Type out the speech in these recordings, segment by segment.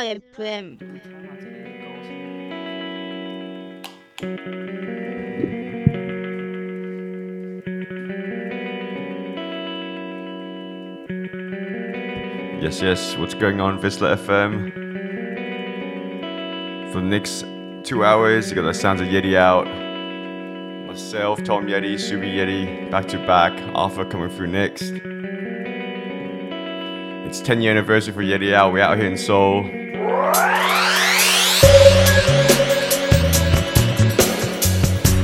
Cultura Yes, yes, what's going on, VISLA FM? For the next two hours, you got the sounds of Yeti out. Myself, Tom Yeti, Subi Yeti, back to back, Alpha coming through next. It's 10 year anniversary for Yeti Out. We're out here in Seoul.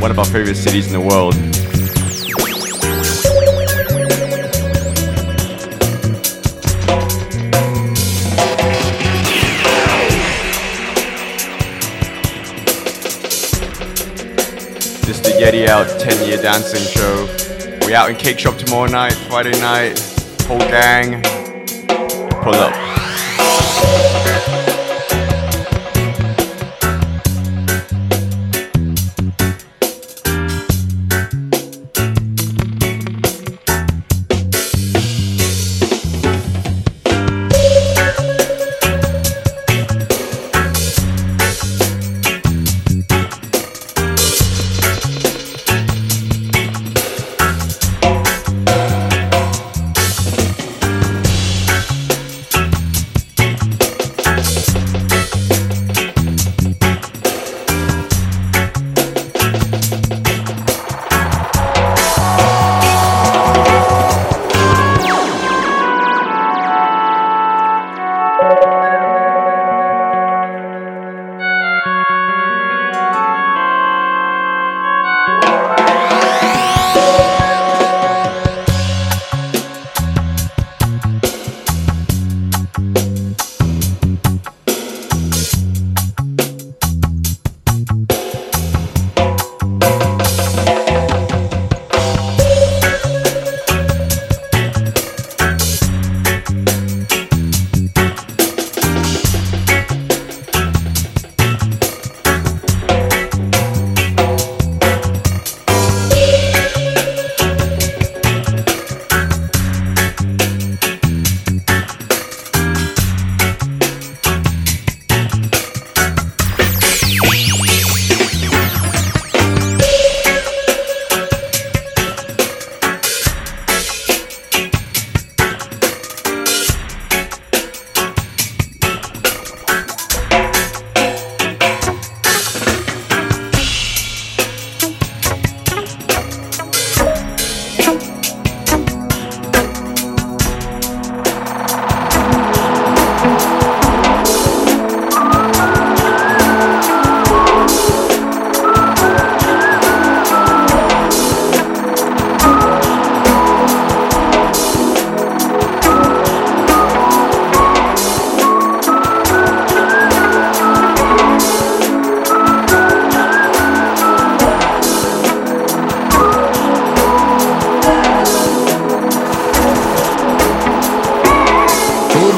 One of our favorite cities in the world. This is the Yeti Out 10 year dancing show. We out in Cake Shop tomorrow night, Friday night. Whole gang. Pull up.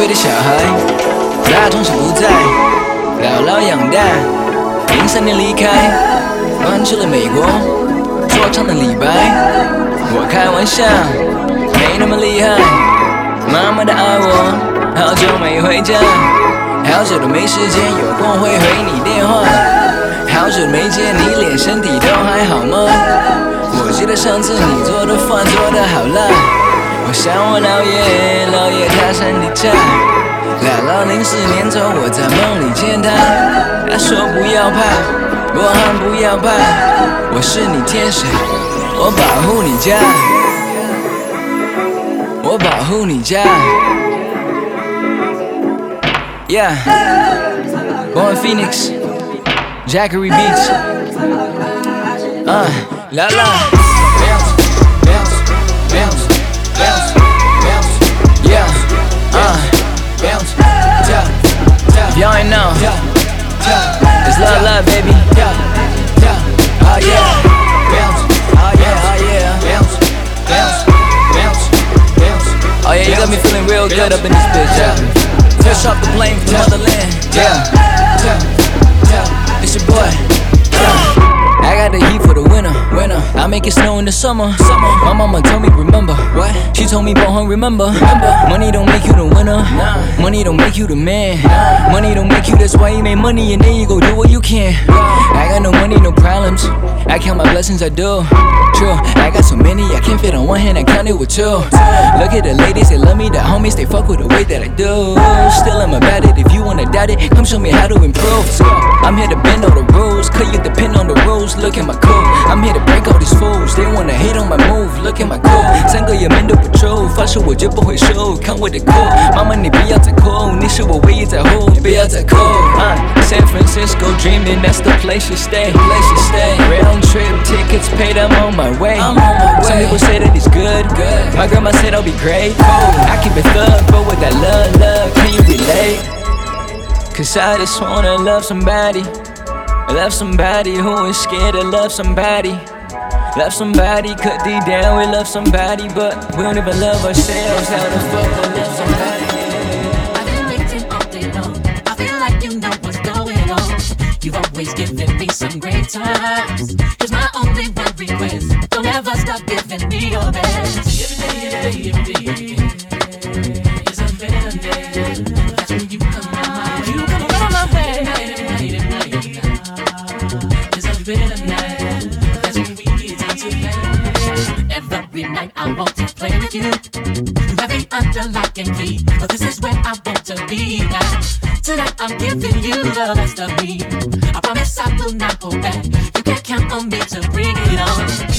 的小孩，大同是不在，姥姥养大，零三年离开，搬去了美国，说唱的李白。我开玩笑，没那么厉害。妈妈的爱我，好久没回家，好久都没时间，有空会回你电话。好久没见你脸，身体都还好吗？我记得上次你做的饭做的好辣。我想我姥爷，姥爷他身体差，姥姥零四年走，我在梦里见他，他说不要怕，我喊不要怕，我是你天使，我保护你家，我保护你家，Yeah，Born Phoenix。Jackery Beats. Uh, la la. Y'all ain't know. It's love, love, baby. Oh yeah, bounce, oh yeah, oh yeah, bounce, bounce, bounce, bounce. Oh yeah, you got me feeling real good up in this bitch. Yeah. Fresh off the plane from motherland. Yeah, yeah, yeah. It's your boy. I the heat for the winter. winter. I'm make it snow in the summer. Summer. My mama told me remember. What? She told me born remember. Remember. Money don't make you the winner. Nah. Money don't make you the man. Nah. Money don't make you. That's why you make money and then you go do what you can. I got no money, no problems. I count my blessings, I do. True. I got so many, I can't fit on one hand. I count it with two. Look at the ladies, they love me. The homies, they fuck with the way that I do. Still, I'm about it. If you wanna doubt it, come show me how to improve. I'm here to bend all the rules. Cause you depend on the rules. Look at my code. I'm here to break all these fools. They wanna hate on my move. Look at my code. 三个也 man 都不臭，发誓我绝不会收。看我的 code，妈妈你不要再哭，你是我唯一在乎，不要再哭。Uh, San Francisco dreaming, that's the place you stay. Place you stay. Round trip tickets paid, I'm on my way. I'm on my way. Some people say that it's good. good. My grandma said I'll be great. I keep it thug, but with that love, love, can you relate? Cause I just wanna love somebody. Love somebody who is scared to love somebody. Love somebody, cut deep down, we love somebody, but we don't even love ourselves. How the fuck we love somebody? I've been waiting all day long. I feel like you know what's going on. You've always given me some great times. Here's my only one request. Don't ever stop giving me your best. Every day, every day, every under lock and key, but this is where I want to be now. Tonight I'm giving you the best of me. I promise I will not go back. You can count on me to bring it on.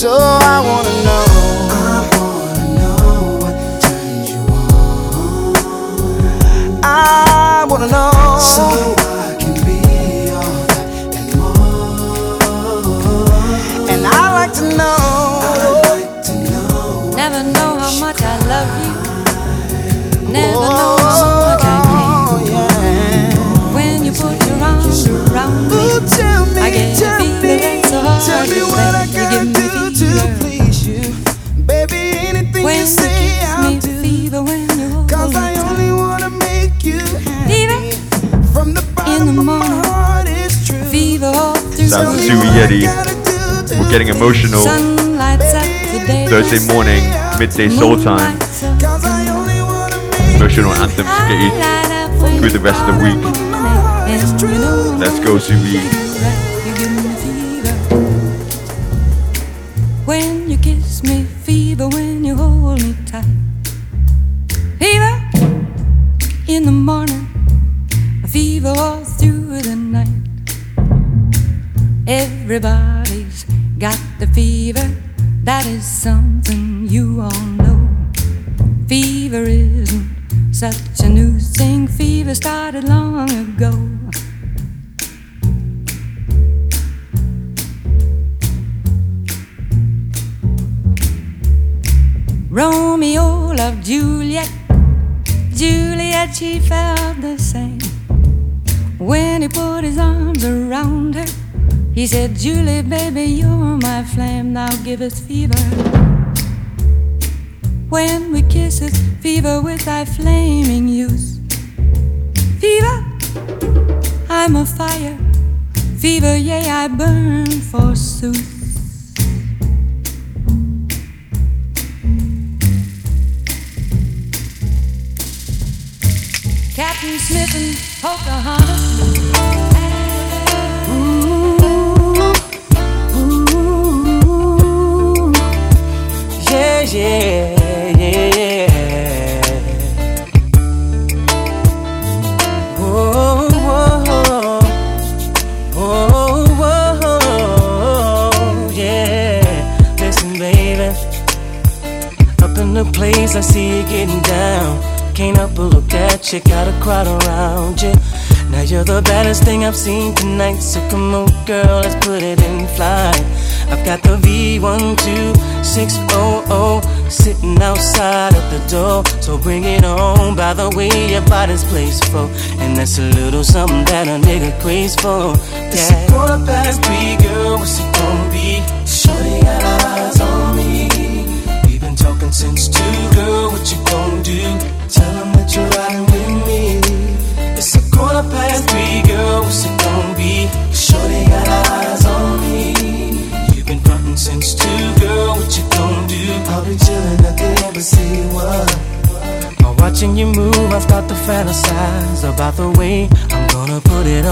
So I wanna know. I wanna know what turns you on. I wanna know. So all through Sounds the Sue. Yeti. We're getting emotional. Sun lights up the day. Thursday morning, midday soul time. lights up Cause I only wanna make Emotional anthem to get you light up when through the rest of the week. And you know Let's go, Subi.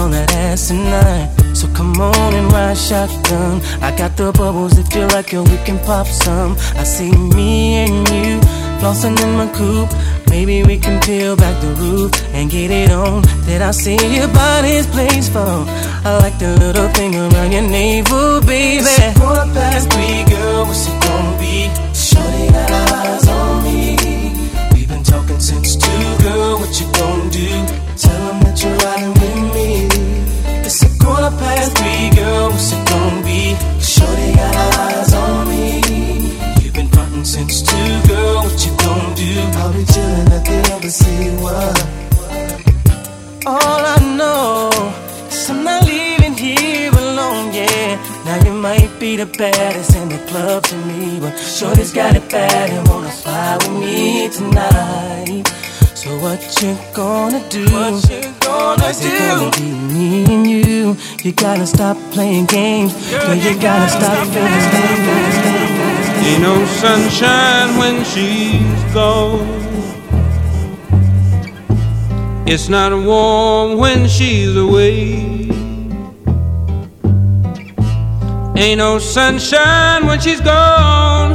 That ass tonight. So come on and ride shotgun. I got the bubbles if you like it, we can pop some. I see me and you flossing in my coupe. Maybe we can peel back the roof and get it on. Did I see your body's place for? I like the little thing around your navel, baby. It's quarter past three, girl. What's it gonna be? Shorty got eyes on me. We've been talking since two, girl. What you gonna do? Past three, girl. What's it gonna be? Shorty got eyes on me. You've been frontin' since two, girl. What you gonna do? I'll be chillin' at the embassy. What? All I know is I'm not leaving here alone, yeah. Now you might be the baddest in the club to me, but Shorty's got it bad and wanna fly with me tonight. So what you gonna do? What you gonna Is it gonna be me and you? You gotta stop playing games. Girl, you gotta stop feeling stay, Ain't no sunshine when she's gone. It's not warm when she's away. Ain't no sunshine when she's gone,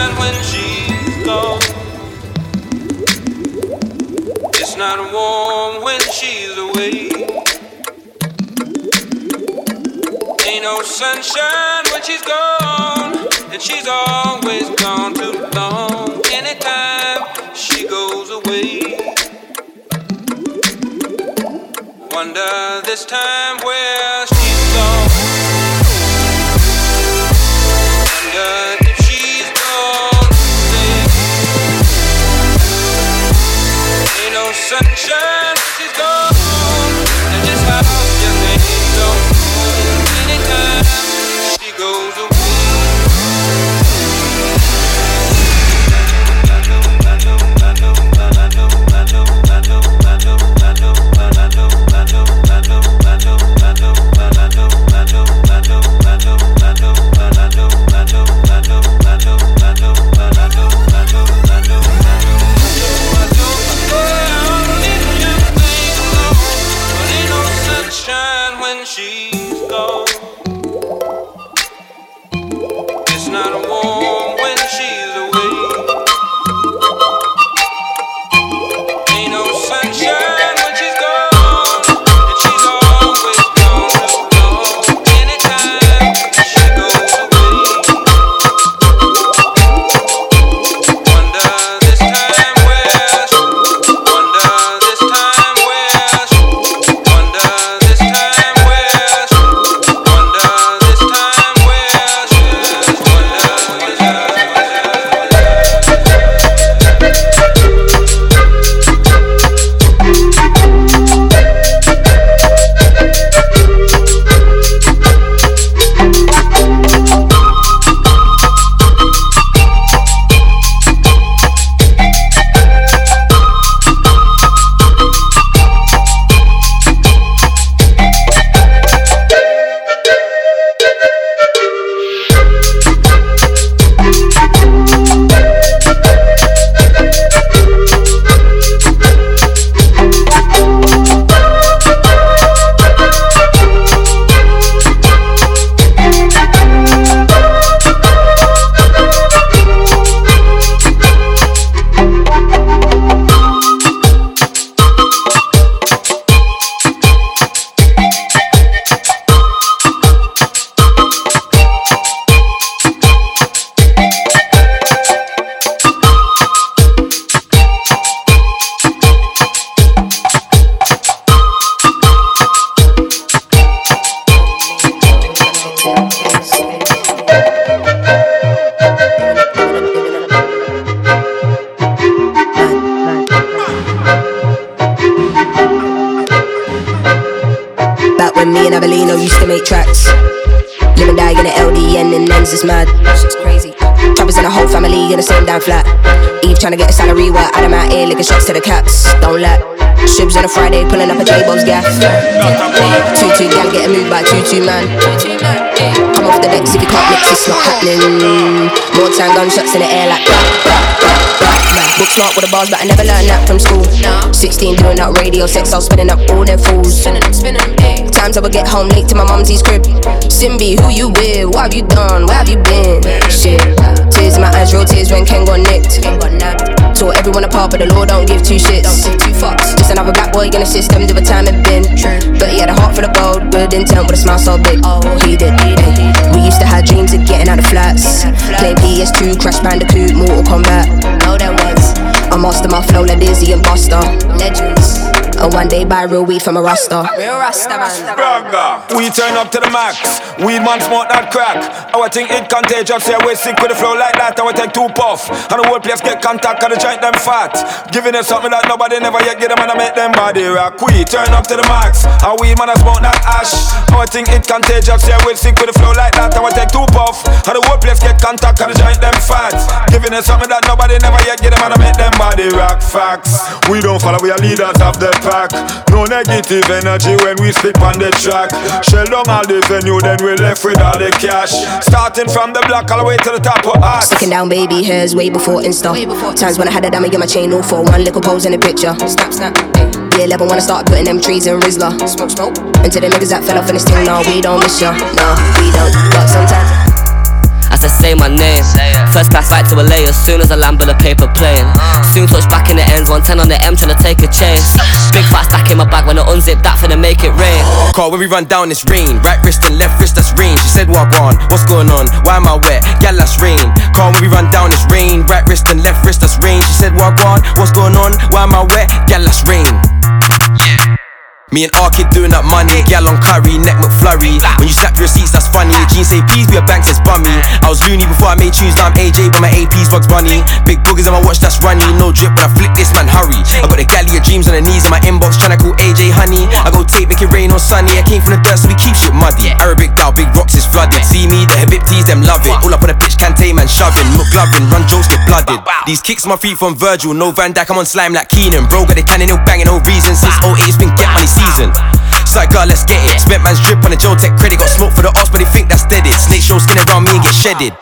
Ain't no sunshine when she's gone, and she's always gone too long. Anytime she goes away, wonder this time where she's gone. Wonder if she's gone today. Ain't no sunshine Time, in the air like Book smart with the bars, but I never learned that from school. 16 doing that radio sex, I was spinning up all them fools. Times I would get home late to my mumsy's crib. Simbi, who you with? What have you done? Where have you been? Shit. Tears in my eyes, real tears when Ken got nicked. Taught everyone apart, but the law don't give two shits. Two another black boy in the system, do a time it been. But he had a heart full of gold, good intent with a smile so big. Oh, he did. We used to have dreams of getting out of flats. Play PS2, Crash Bandicoot, Mortal Kombat. No, there was. I master my flow like Dizzee and Busta. Legends. And one day buy real weed from a Rasta. Real Rasta man. We turn up to the max. Weed man smoke that crack. Our thing it contagious. Say we sick with the flow like that. Our take two puff. And the whole place get contact. And the joint them fat. Giving them something that nobody never yet get them and I make them body rock. We turn up to the max. Our weed man a smoke that ash. Our thing it contagious. Say we sick with the flow like that. Our take two puff. And the whole place get contact. And the joint them fat. Giving them something that nobody never yet get them and I make them body rock. Facts. We don't follow. We are leaders of the pack. No negative energy when we slip on the track. Shell down all the venue, then we left with all the cash. Starting from the block all the way to the top of us. Sticking down baby hairs way before Insta. Times when I had a dummy in my chain, all for one little pose in the picture. Snap, snap. Yeah, 11 wanna start putting them trees in Rizla. Smoke, smoke. And to the niggas that fell off in this thing, no, we don't miss ya. No, we don't. But sometimes. I said say my name. First class right to a lay as soon as I land with a paper plane. Soon touch back in the ends, 110 on the M trying to take a chase. Big fat stack in my bag when I unzip that finna make it rain. Call when we run down this rain. Right wrist and left wrist, that's rain. She said, What on? What's going on? Why am I wet? Yeah, that's rain. Call when we run down this rain. Right wrist and left wrist, that's rain. She said, What on? What's going on? Why am I wet? Yeah, that's rain. Me and R kid doing that money, gal on curry, neck McFlurry. When you slap your receipts, that's funny. Jeans say please be a bank says bummy. I was loony before I made tunes, now I'm AJ, but my AP's Bugs Bunny. Big boogers on my watch, that's runny. No drip, but I flick this man, hurry. I got the galley of dreams on the knees in my inbox, tryna call AJ honey. I go tape, make it rain on sunny. I came from the dirt, so we keep shit muddy. Arabic down, big rocks is flooded. See me, the Habibtis, them love it. All up on the pitch, can't tame man shoving. Look loving, run jokes, get blooded. These kicks my feet from Virgil, no Van Dijk, I'm on slime like Keenan. Bro, got the cannon, no banging, no reason. Since 08, it's been get money season. Side girl, let's get it. Spent man's drip on the Joe Tech credit. Got smoke for the odds, but they think that's dead. It. Snake show skin around me and get shedded.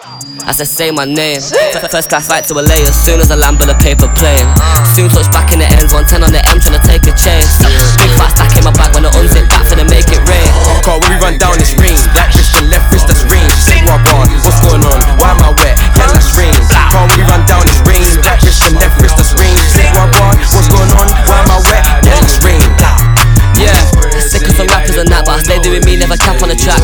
I said say my name. First class right to a lay as soon as I land with a paper plane. Soon touch back in the ends, 110 on the M trying to take a chase. Big fat stack in my bag when I unzip that finna make it rain. Call when we run down this rain. Black wrist and left wrist, that's. She said, What on? What's going on? Why am I wet? Yeah, that's rain. Call when we run down this rain. Black wrist and left wrist, that's. She said, What on? What's going on? Why am I wet? Yeah, that's rain. Yeah, sick of some rappers and that, but I stay doing me, never cap on the track.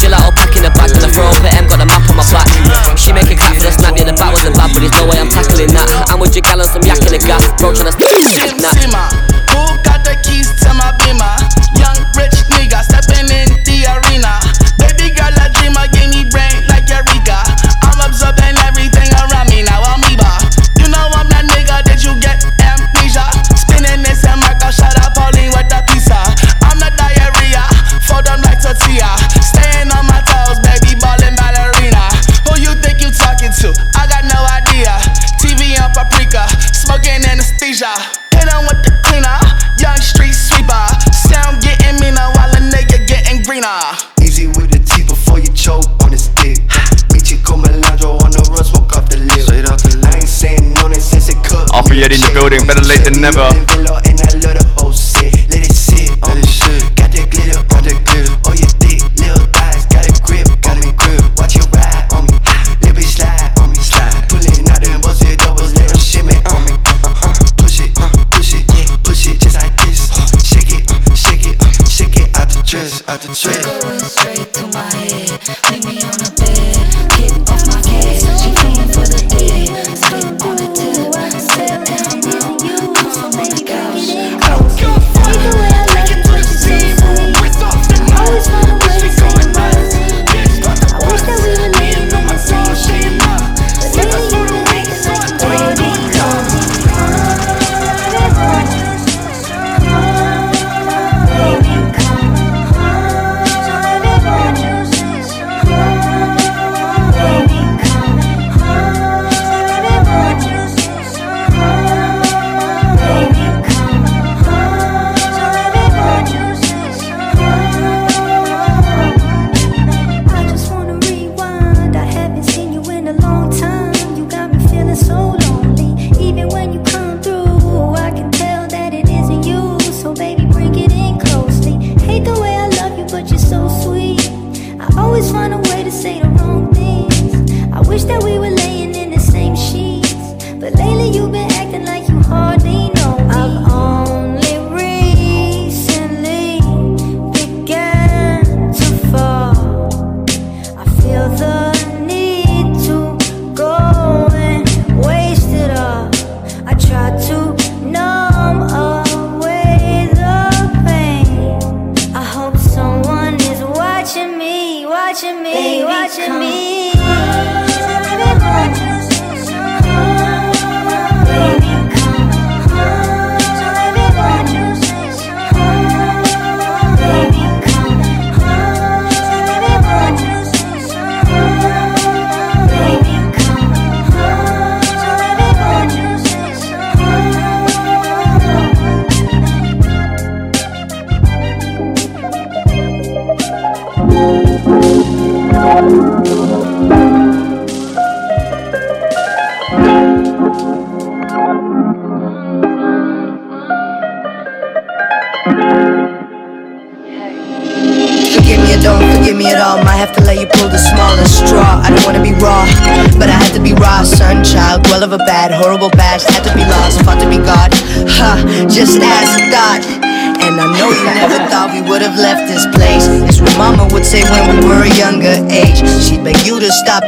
Gelato pack in the bag, then I throw up at M, got the map on my back. She make a clap for the snap, yeah, the bat wasn't bad, but there's no way I'm tackling that. I'm with your gal on some yak in the gas, bro, tryna Sim, Simma, who got the keys to my them like. Staying on my toes, baby, ballin' ballerina. Who you think you talking to? I got no idea. TV on paprika, smoking anesthesia. Hit 'em with the cleaner, young street sweeper. Sound getting meaner while a nigga getting greener. Easy with the teeth before you choke on the stick. Bitch, you come Melandro on the run, smoke off the lip. Straight off the I ain't saying no, they since it cooked. Alpha Yeti in the building, better late than never. Out the dress,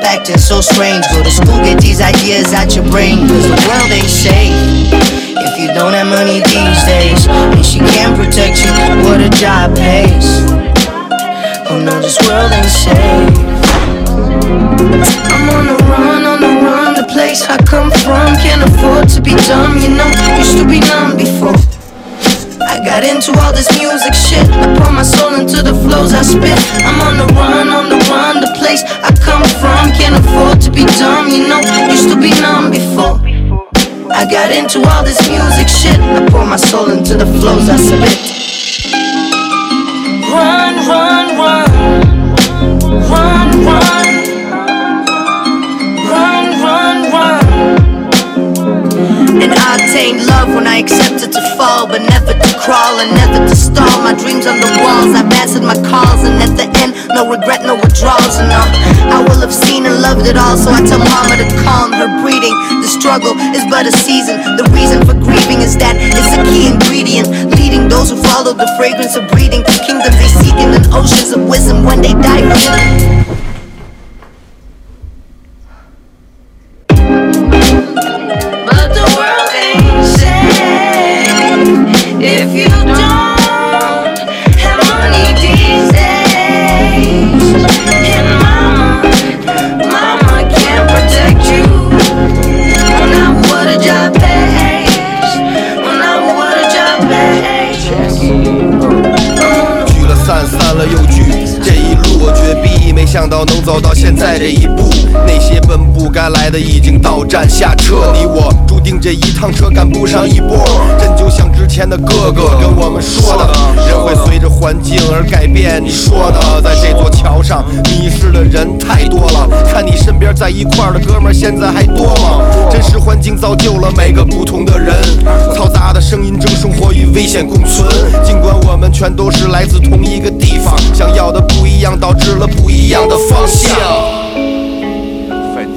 acting so strange. Go to school, get these ideas out your brain. Cause the world ain't safe. If you don't have money these days, and she can't protect you, what a job pays. Oh no, this world ain't safe. I'm on the run, on the run, the place I come from. Can't afford to be dumb, you know. Used to be numb before. Got into all this music shit. I pour my soul into the flows I spit. I'm on the run, on the run, the place I come from. Can't afford to be dumb, you know. Used to be numb before. I got into all this music shit. I pour my soul into the flows I spit. Run, run. Run, I attained love when I accepted to fall, but never to crawl and never to stall. My dreams on the walls, I've answered my calls, and at the end, no regret, no withdrawals. And uh, I will have seen and loved it all, so I tell mama to calm her breathing. The struggle is but a season. The reason for grieving is that it's a key ingredient, leading those who follow the fragrance of breathing to kingdoms they seek in an oceans of wisdom when they die 已经到站下车，你我注定这一趟车赶不上一波。真就像之前的哥哥跟我们说的，人会随着环境而改变。你说的，在这座桥上迷失的人太多了，看你身边在一块儿的哥们儿现在还多吗？真实环境造就了每个不同的人，嘈杂的声音中生活与危险共存。尽管我们全都是来自同一个地方，想要的不一样，导致了不一样的方向。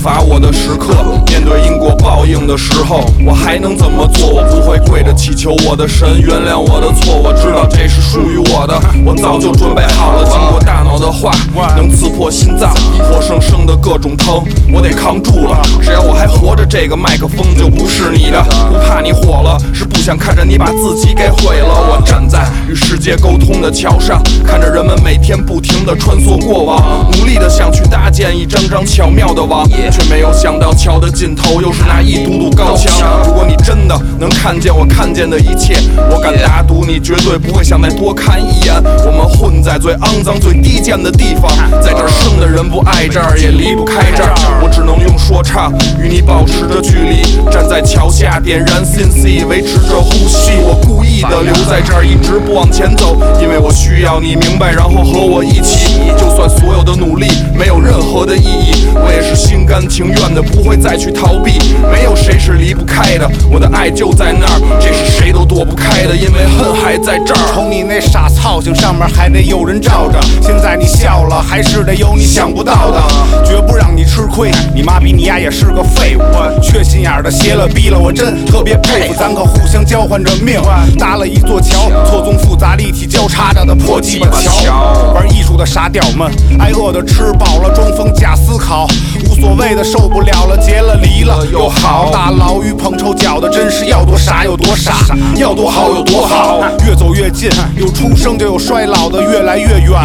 罚我的时刻，面对因果报应的时候，我还能怎么做？我不会跪着祈求我的神原谅我的错，我知道这是属于我的，我早就准备好了。经过大脑的话，能刺破心脏，活生生的各种疼，我得扛住了。只要我还活着，这个麦克风就不是你的。不怕你火了，是不想看着你把自己给毁了。我站在与世界沟通的桥上，看着人们每天不停地穿梭过往，努力的想去搭建一张张巧妙的网，却没有想到桥的尽头又是那一堵堵高墙。如果你真的能看见我看见的一切。我敢打赌，你绝对不会想再多看一眼。我们混在最肮脏、最低贱的地方，在这儿生的人不爱这儿，也离不开这儿。我只能用说唱与你保持着距离，站在桥下点燃 CNC，维持着呼吸。我故意的留在这儿，一直不往前走，因为我需要你明白，然后和我一起。就算所有的努力没有任何的意义，我也是心甘情愿的，不会再去逃避。没有谁是离不开的，我的爱就在那儿，这是谁都躲不开的，因为恨还在这儿。瞅你那傻操性，上面还得有人罩着。现在你笑了，还是得有你想不到的，绝不让你吃亏。你妈逼你丫也是个废物，缺心眼儿的邪了逼了，我真特别佩服。咱可互相交换着命，搭了一座桥，错综复杂、立体交叉着的破鸡巴桥。玩艺术的傻屌们，挨饿的吃饱了，装疯假思考，无所谓的受不了了，结了离了又好。大牢狱捧臭脚的，真是要多傻有多傻，要多好有多好。越走越近，有出生就有衰老的，越来越远。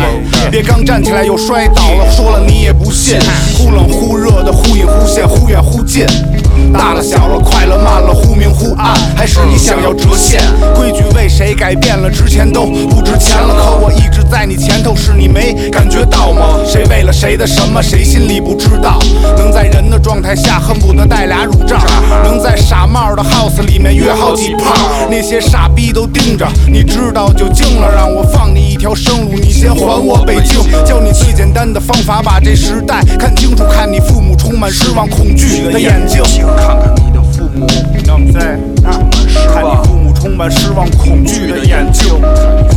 别刚站起来又摔倒了，说了你也不信。忽冷忽热的，忽隐忽现，忽远忽近。大了小了，快了慢了，忽明忽暗，还是你想要折现？规矩为谁改变了？之前都不值钱了，可我一直在你前头，是你没感觉到吗？谁为了谁的什么，谁心里不知道？能在人的状态下，恨不得带俩乳罩，能在傻帽的 house 里面约好几炮，那些傻逼都盯着，你知道就惊了。让我放你一条生路，你先还我北京。教你最简单的方法，把这时代看清楚，看你父母充满失望、恐惧的眼睛。看看你的父母，在看你父母充满失望、恐惧的眼睛。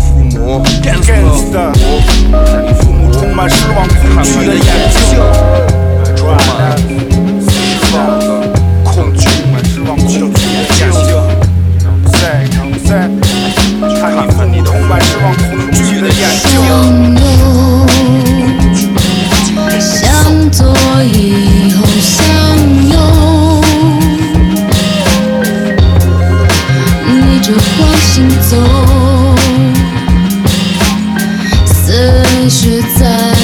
父母 against，看你父母充满失望、恐惧的眼睛。失望的恐惧，失望恐惧的眼睛。在在，看你父母充满失望、恐惧的眼睛。向左以后向右，着光行走，思绪在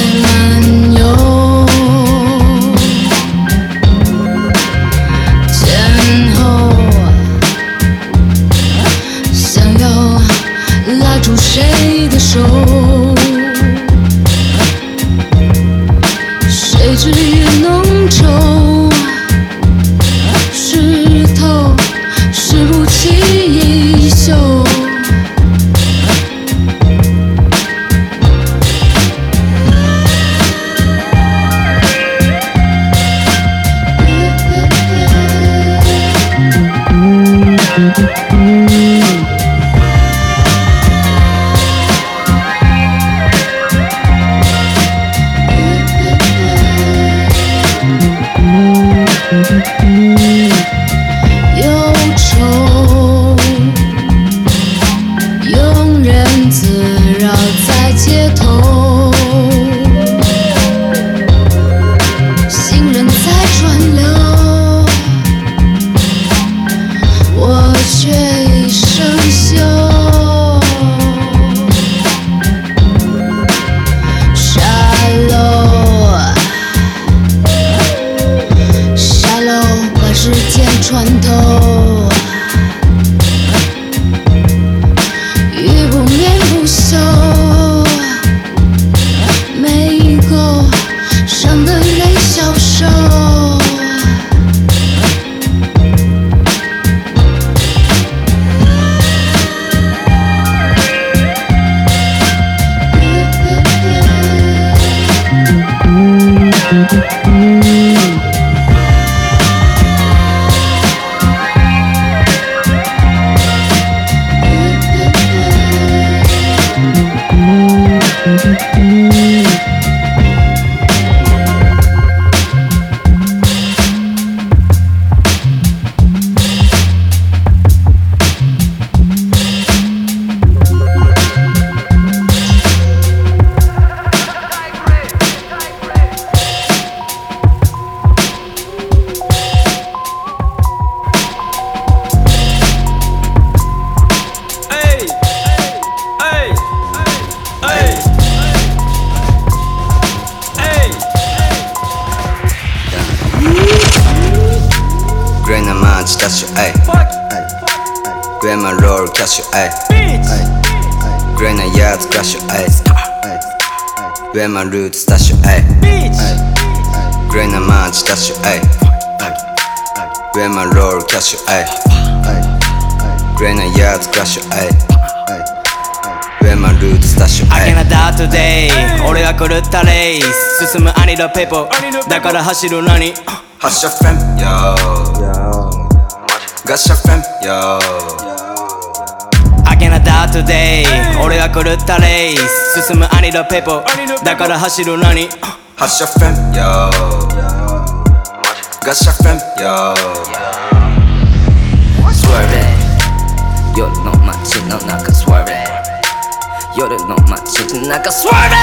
ルーツダッシュアイグレーなマーチダッシュアイ上マンロールキャッシュアイグレーなやつクラッシュアイ上マンルーツダッシュアイ明けなダートデイ。俺が狂ったレース。進むアニドペポ。だから走るのに。発射フェム Yo ガッシャフェム Yo なダートデイ俺が狂ったレース。進むアニドペポ。だから走るのに。発射フェム Yo. ガッシャフェム Yo. Swerving 夜の街の中 Swerving 夜の街の中 Swerving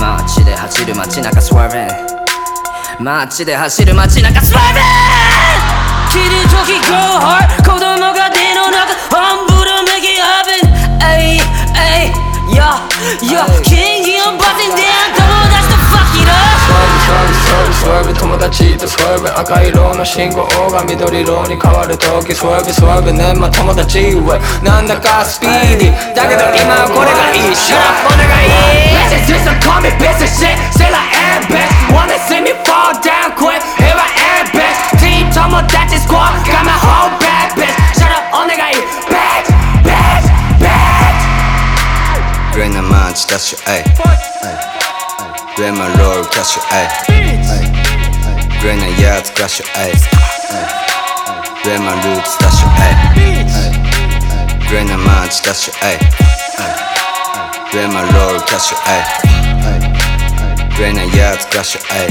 街で走る街中 Swerving 街で走る街中 Swerving 切る時 Go hard 子供が手の中 up and ayy, ayy, yeah, yeah. 킹이 언박싱 대한 너무 다시 더 fucking up. 스월비 스월비 스월비 토모다치 또 스월비 아까 이러는 신고 오가 미도리로니 가와를 더기 스월비 Shut up お願い。이 Bitches just don't call me piece of shit. Still I am best. Wanna see me fall down quick? Here I am best. Team tomodachi squad. Got my whole bad bitch. Shut up お願い。Bad レーなマーチダッシュアイグレーマンロールキャッシュアイグレーなやつクラッシュアイグレーマンルーツダッシュアイグレーなマーチダッシュアイグレーマンロールキャッシュアイグレーなやつクラッシュアイ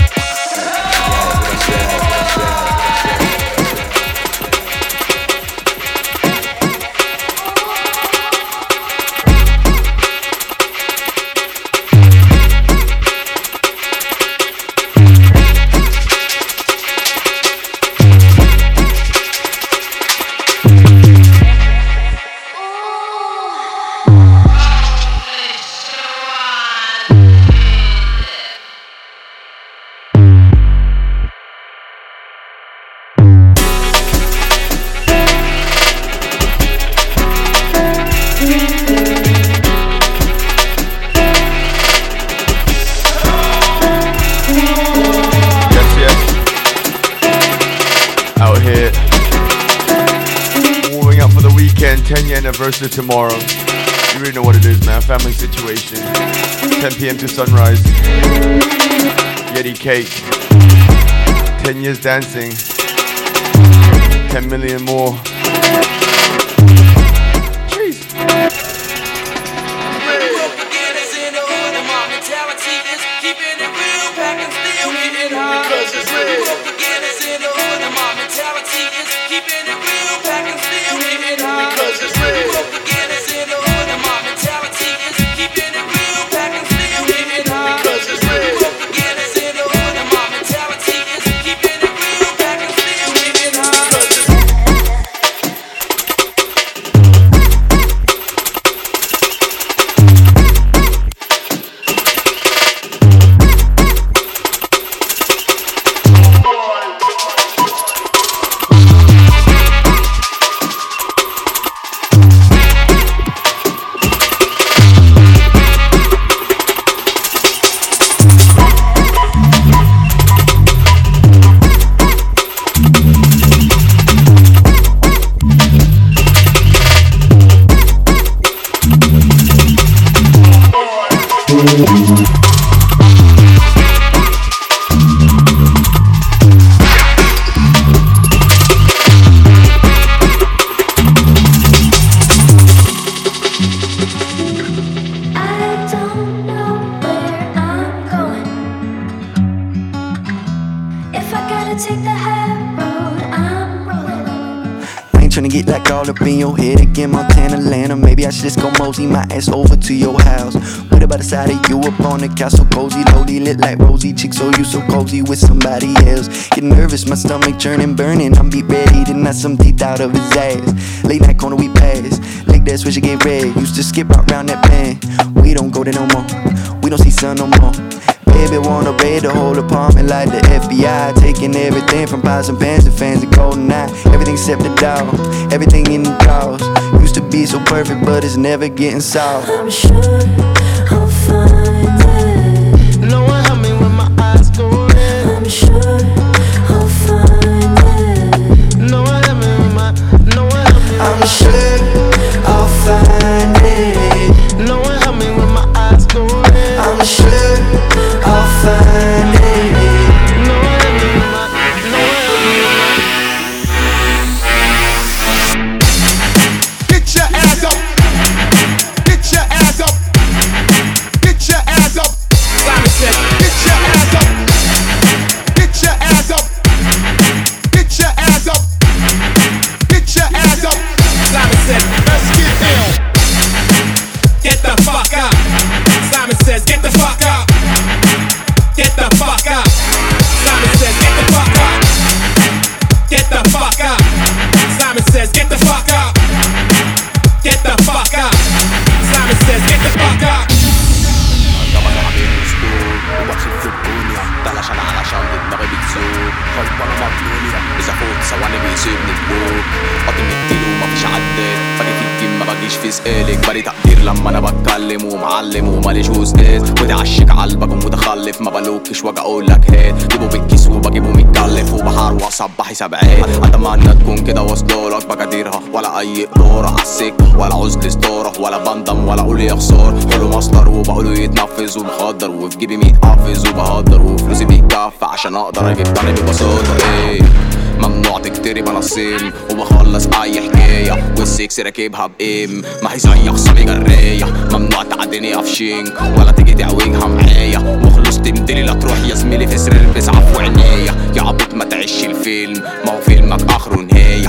tomorrow. You already know what it is, man. Family situation. 10 p.m. to sunrise. Yeti cake. 10 years dancing. 10 million more. My stomach churning, burning. I'm beat ready to knock some teeth out of his ass. Late night corner, we pass. Like that switch, get red. Used to skip out round that bend. We don't go there no more. We don't see sun no more. baby wanna raid the whole apartment like the FBI. Taking everything from pots and pans and fans and golden eye. Everything except the dog, everything in the drawers. Used to be so perfect, but it's never getting soft. واصبح سبعات اتمنى تكون كده واصلالك بقديرها ولا أي إدارة عالسكه ولا عزل ستارة. ولا بندم. ولا أقول يا خسار كله مصدر. وبقوله يتنفذ. ومخدر. وفي جيبي ميت حافظ. وبهدر. وفلوسي بيتكفى عشان أقدر أجيب تاني ببساطة. إيه. ممنوع تكتري بنصين وبخلص أي حكاية. والسكس راكبها بام ما هي زي خصمي جراية. ممنوع تعديني أفشينك. ولا تيجي تعوجها معايا. وخلص تمدلي لا تروح يا زميلي في سرير البس عفو عينيا يا عبيط ما تعيش الفيلم. ما هو فيلمك اخره نهاية.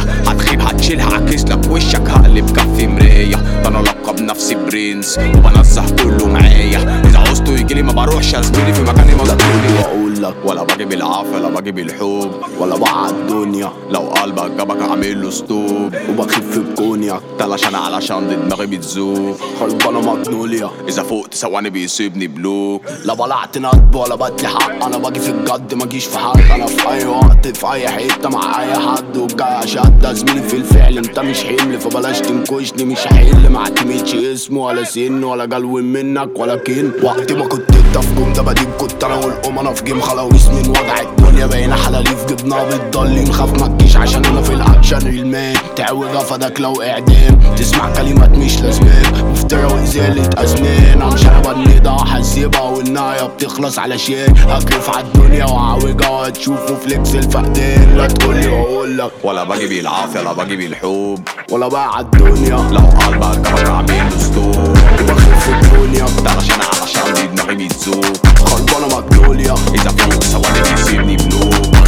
هتشيلها عكس لك وشك هقلب كف مرايه ده أنا لقب نفسي برنس وبنزه كله معايا. إذا عوزته يجيلي ما بروحش يا زميلي في مكاني مظبوطي واقول لك ولا باجي بالعافيه لا باجي بالحب ولا بقى الدنيا. لو قلبك جابك أعمل له ستوب وبخف بكونيا تلاش أنا علشان دماغي بتزوق. خربانة مجنوليا إذا فوقت ثواني بيسيبني بلوك. لا بلعت ندب ولا بدلي حق. أنا باجي في الجد ماجيش في حد أنا في أي وقت في أي حتة مع أي حد. وجاي اشد زميلي في الفعل انت مش حمل فبلاش تنكشني. مش هحل ما اعتمدش اسم ولا سن ولا جلو منك ولا كن. وقت ما كنت انت في جم ده بديب كنت أنا والام أنا في جيم خلاويص من وجع الدنيا بقينا حلاليف جبنا بتضلي نخاف ما تجيش عشان أنا في الاكشن المان تعوج فداك لو اعدام تسمع كلمات مش لازمان مفترى وإزالة أزمان مش أنا بني ده هسيبها والنهاية بتخلص علشان هكرف عالدنيا وعوجها وهتشوفوا فليكس الفقدان. لا تقولي وأقول لك. ولا باجي بالعافية لا واجيب الحوب. ولا بقى الدنيا. لو قال بقى الكبك عامل دستور وبخف الدنيا. ده عشان علشان دي دماغي بتزوق خربانه مجنوليا إذا فوق سواني بيسيبني بنوب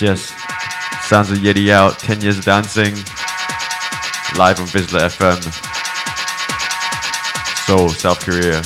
Yes. Sounds of Yeti out. 10 years of dancing. Live on VISLA FM. Seoul, South Korea.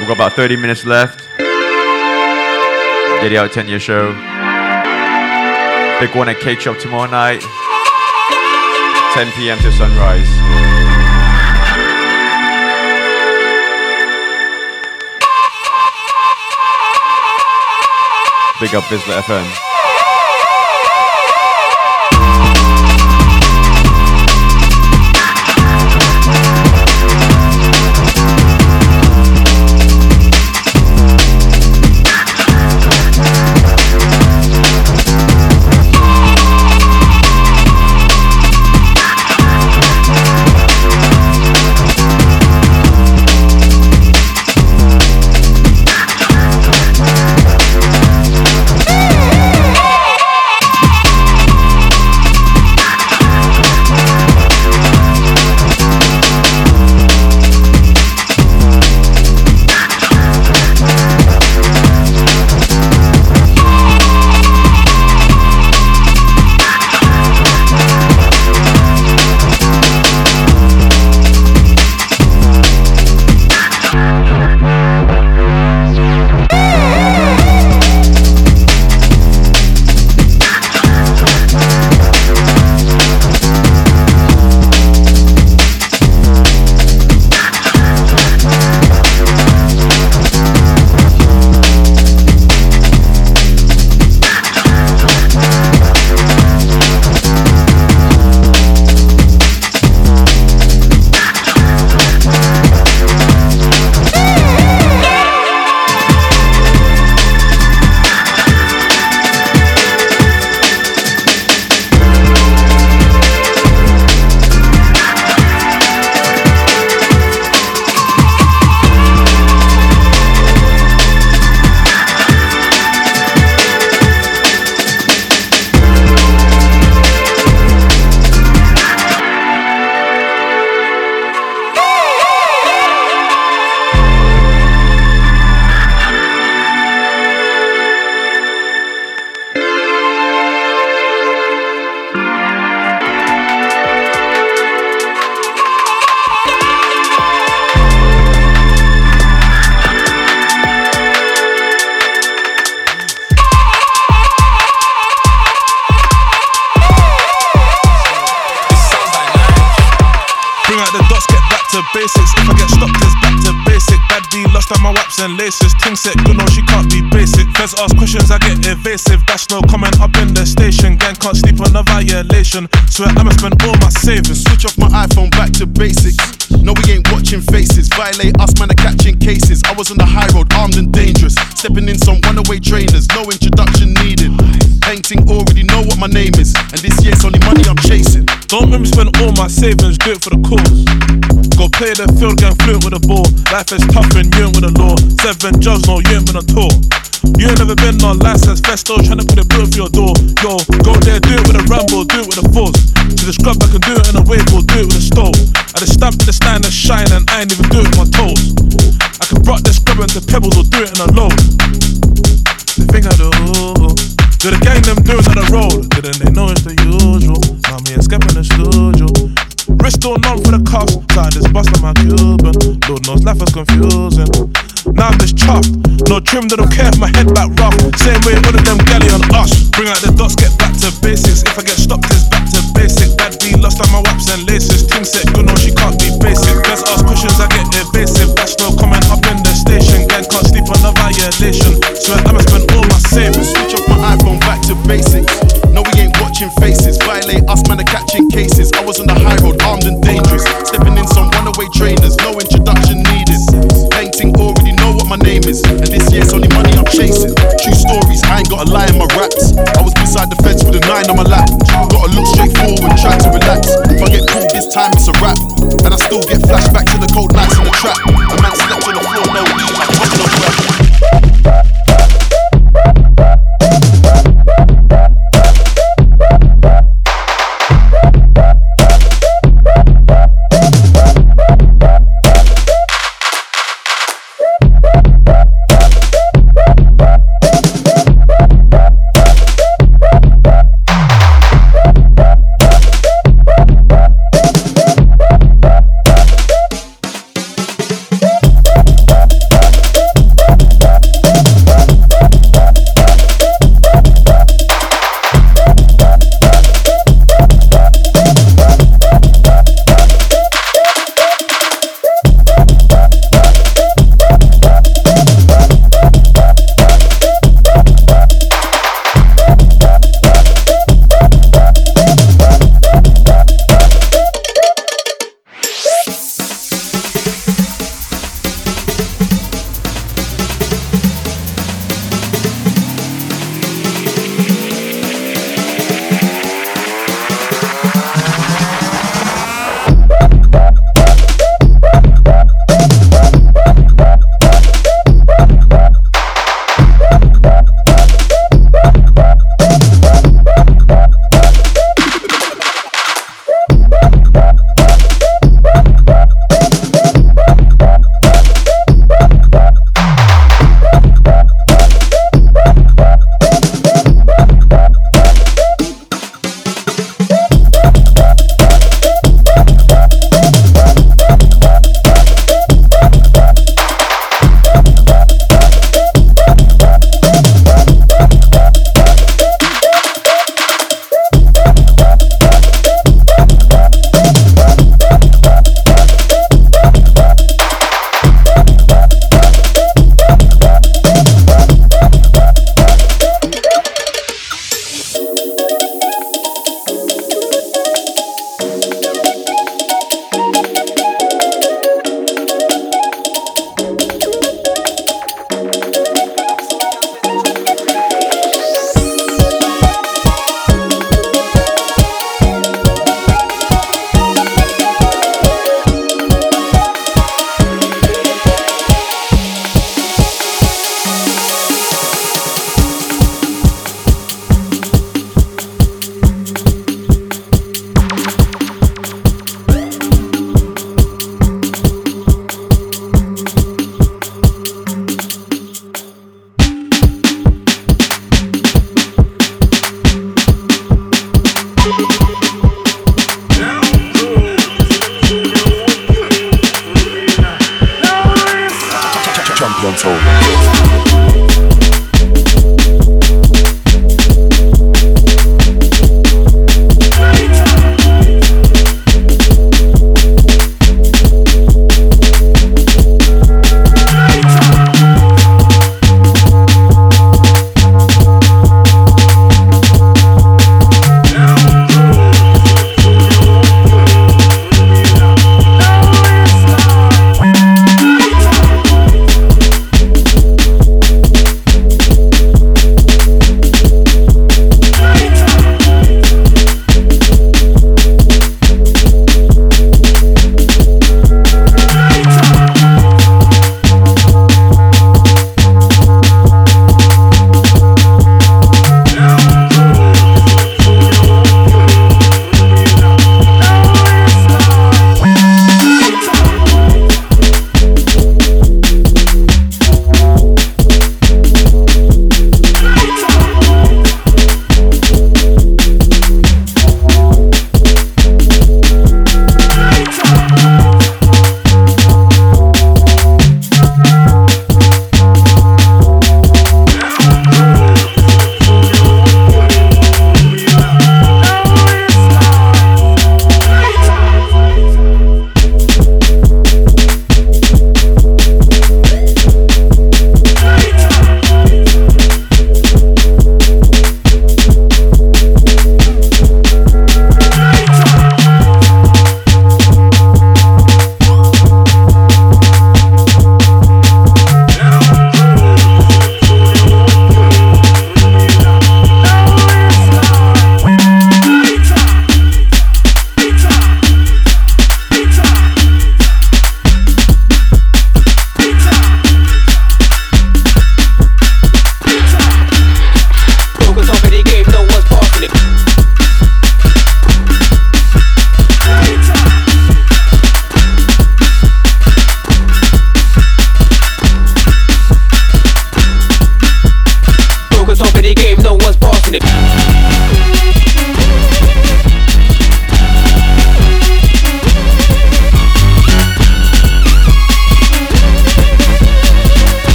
We've got about 30 minutes left. Get out 10 year show. Big one at Cake Shop tomorrow night. 10 p.m. to sunrise. Big up VISLA FM.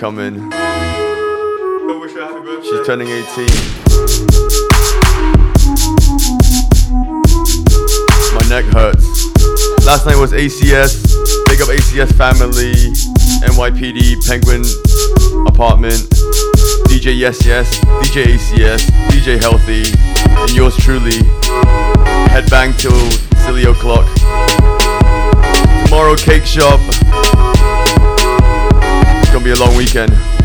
Coming. She's turning 18. My neck hurts. Last night was ACS. Big up ACS family. NYPD Penguin apartment. DJ Yes Yes, DJ ACS, DJ Healthy, and yours truly. Headbang till silly o'clock. Tomorrow, cake shop again.